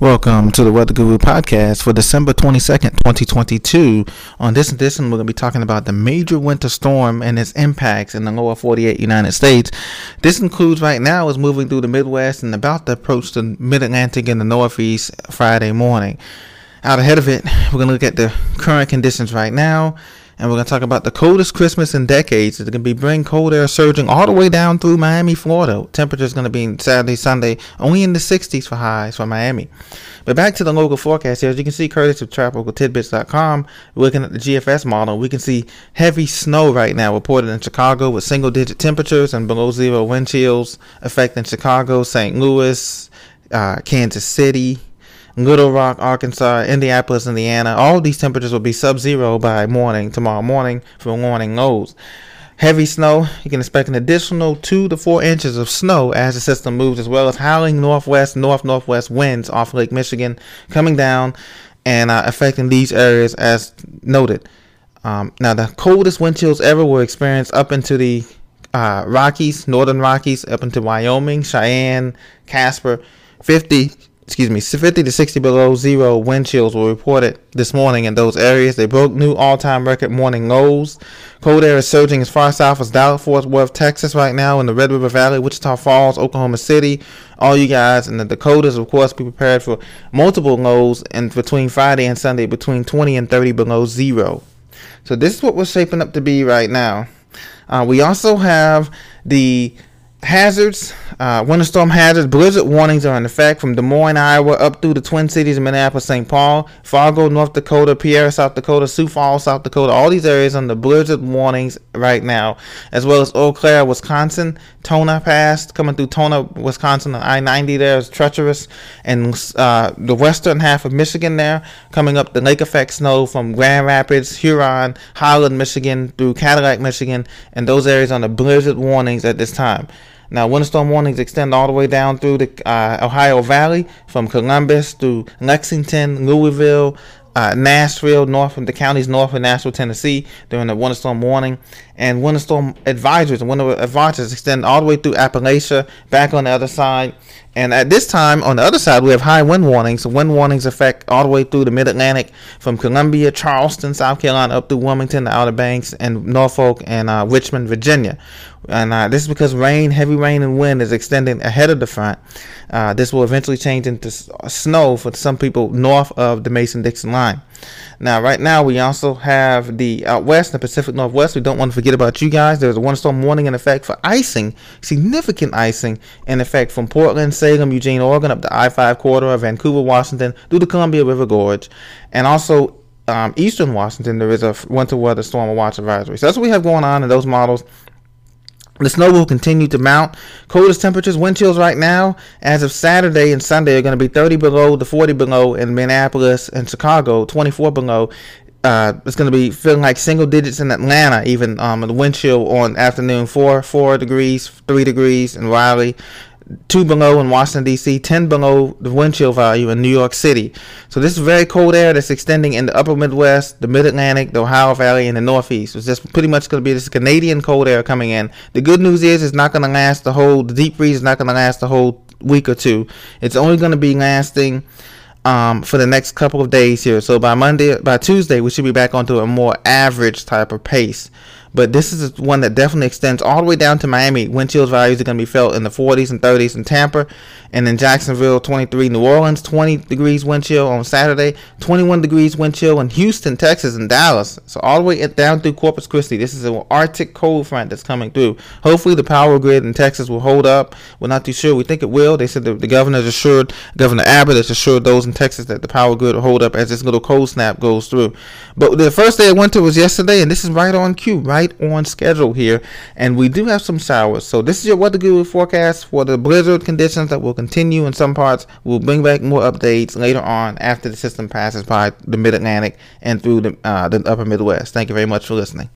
Welcome to the Weather Guru podcast for December 22nd, 2022. On this edition, we're going to be talking about the major winter storm and its impacts in the lower 48 United States. This includes right now is moving through the Midwest and about to approach the Mid Atlantic and the Northeast Friday morning. Out ahead of it, we're going to look at the current conditions right now and we're going to talk about the coldest Christmas in decades. It's going to be bring cold air surging all the way down through Miami, Florida. Temperature is going to be Saturday, Sunday, only in the 60s for highs for Miami. But back to the local forecast here, as you can see, Curtis of TropicalTidbits.com, looking at the GFS model, we can see heavy snow right now reported in Chicago with single digit temperatures and below zero wind chills affecting Chicago, St. Louis, uh, Kansas City, Little Rock, Arkansas, Indianapolis, Indiana. All these temperatures will be sub-zero by morning tomorrow morning for morning lows. Heavy snow, you can expect an additional two to four inches of snow as the system moves, as well as howling northwest, north northwest winds off Lake Michigan coming down and uh, affecting these areas as noted. Um, now, the coldest wind chills ever were experienced up into the uh, Rockies, northern Rockies, up into Wyoming, Cheyenne, Casper, 50 excuse me, 50 to 60 below zero wind chills were reported this morning in those areas. They broke new all-time record morning lows. Cold air is surging as far south as Dallas, Fort Worth, Texas right now in the Red River Valley, Wichita Falls, Oklahoma City. All you guys in the Dakotas, of course, be prepared for multiple lows and between Friday and Sunday between 20 and 30 below zero. So this is what we're shaping up to be right now. Uh, we also have the hazards, uh, winter storm hazards, blizzard warnings are in effect from Des Moines, Iowa, up through the Twin Cities, Minneapolis, St. Paul, Fargo, North Dakota, Pierre, South Dakota, Sioux Falls, South Dakota. All these areas under blizzard warnings right now, as well as Eau Claire, Wisconsin, Tomah Pass coming through Tomah, Wisconsin. On I 90 there is treacherous, and uh, the western half of Michigan there, coming up the lake effect snow from Grand Rapids, Huron, Holland, Michigan, through Cadillac, Michigan, and those areas under blizzard warnings at this time. Now, winter storm warnings extend all the way down through the uh, Ohio Valley, from Columbus through Lexington, Louisville, uh, Nashville, north of the counties north of Nashville, Tennessee, during the winter storm warning, and winter storm advisories and winter advisories extend all the way through Appalachia, back on the other side. And at this time, on the other side, we have high wind warnings. Wind warnings affect all the way through the Mid Atlantic, from Columbia, Charleston, South Carolina, up through Wilmington, the Outer Banks, and Norfolk and uh, Richmond, Virginia. And uh, this is because rain, heavy rain, and wind is extending ahead of the front. Uh, this will eventually change into snow for some people north of the Mason Dixon line. Now, right now, we also have the out west, the Pacific Northwest. We don't want to forget about you guys. There's a one storm warning in effect for icing, significant icing in effect from Portland, Salem, Eugene, Oregon, up the I 5 corridor, Vancouver, Washington, through the Columbia River Gorge, and also um, eastern Washington, there is a winter weather storm watch advisory. So that's what we have going on in those models. The snow will continue to mount. Coldest temperatures, wind chills right now, as of Saturday and Sunday, are going to be 30 below to 40 below in Minneapolis and Chicago, 24 below. Uh, it's going to be feeling like single digits in Atlanta, even um, the wind chill on afternoon, 4, 4 degrees, 3 degrees in Raleigh, two below in Washington D.C., ten below the wind chill value in New York City. So this is very cold air that's extending in the upper Midwest, the Mid Atlantic, the Ohio Valley, and the Northeast. It's just pretty much going to be this Canadian cold air coming in. The good news is it's not going to last the whole. The deep freeze is not going to last the whole week or two. It's only going to be lasting. Um, for the next couple of days here. So by Monday, by Tuesday, we should be back onto a more average type of pace. But this is one that definitely extends all the way down to Miami. Wind chills values are going to be felt in the 40s and 30s in Tampa. And in Jacksonville, 23. New Orleans, 20 degrees wind chill on Saturday. 21 degrees wind chill in Houston, Texas, and Dallas. So all the way down through Corpus Christi. This is an Arctic cold front that's coming through. Hopefully the power grid in Texas will hold up. We're not too sure. We think it will. They said the, the governor's assured, Governor Abbott has assured those in Texas that the power grid will hold up as this little cold snap goes through. But the first day of winter was yesterday, and this is right on cue, right on schedule here, and we do have some showers. So this is your weather guru forecast for the blizzard conditions that will continue in some parts. We'll bring back more updates later on after the system passes by the Mid Atlantic and through the, uh, the Upper Midwest. Thank you very much for listening.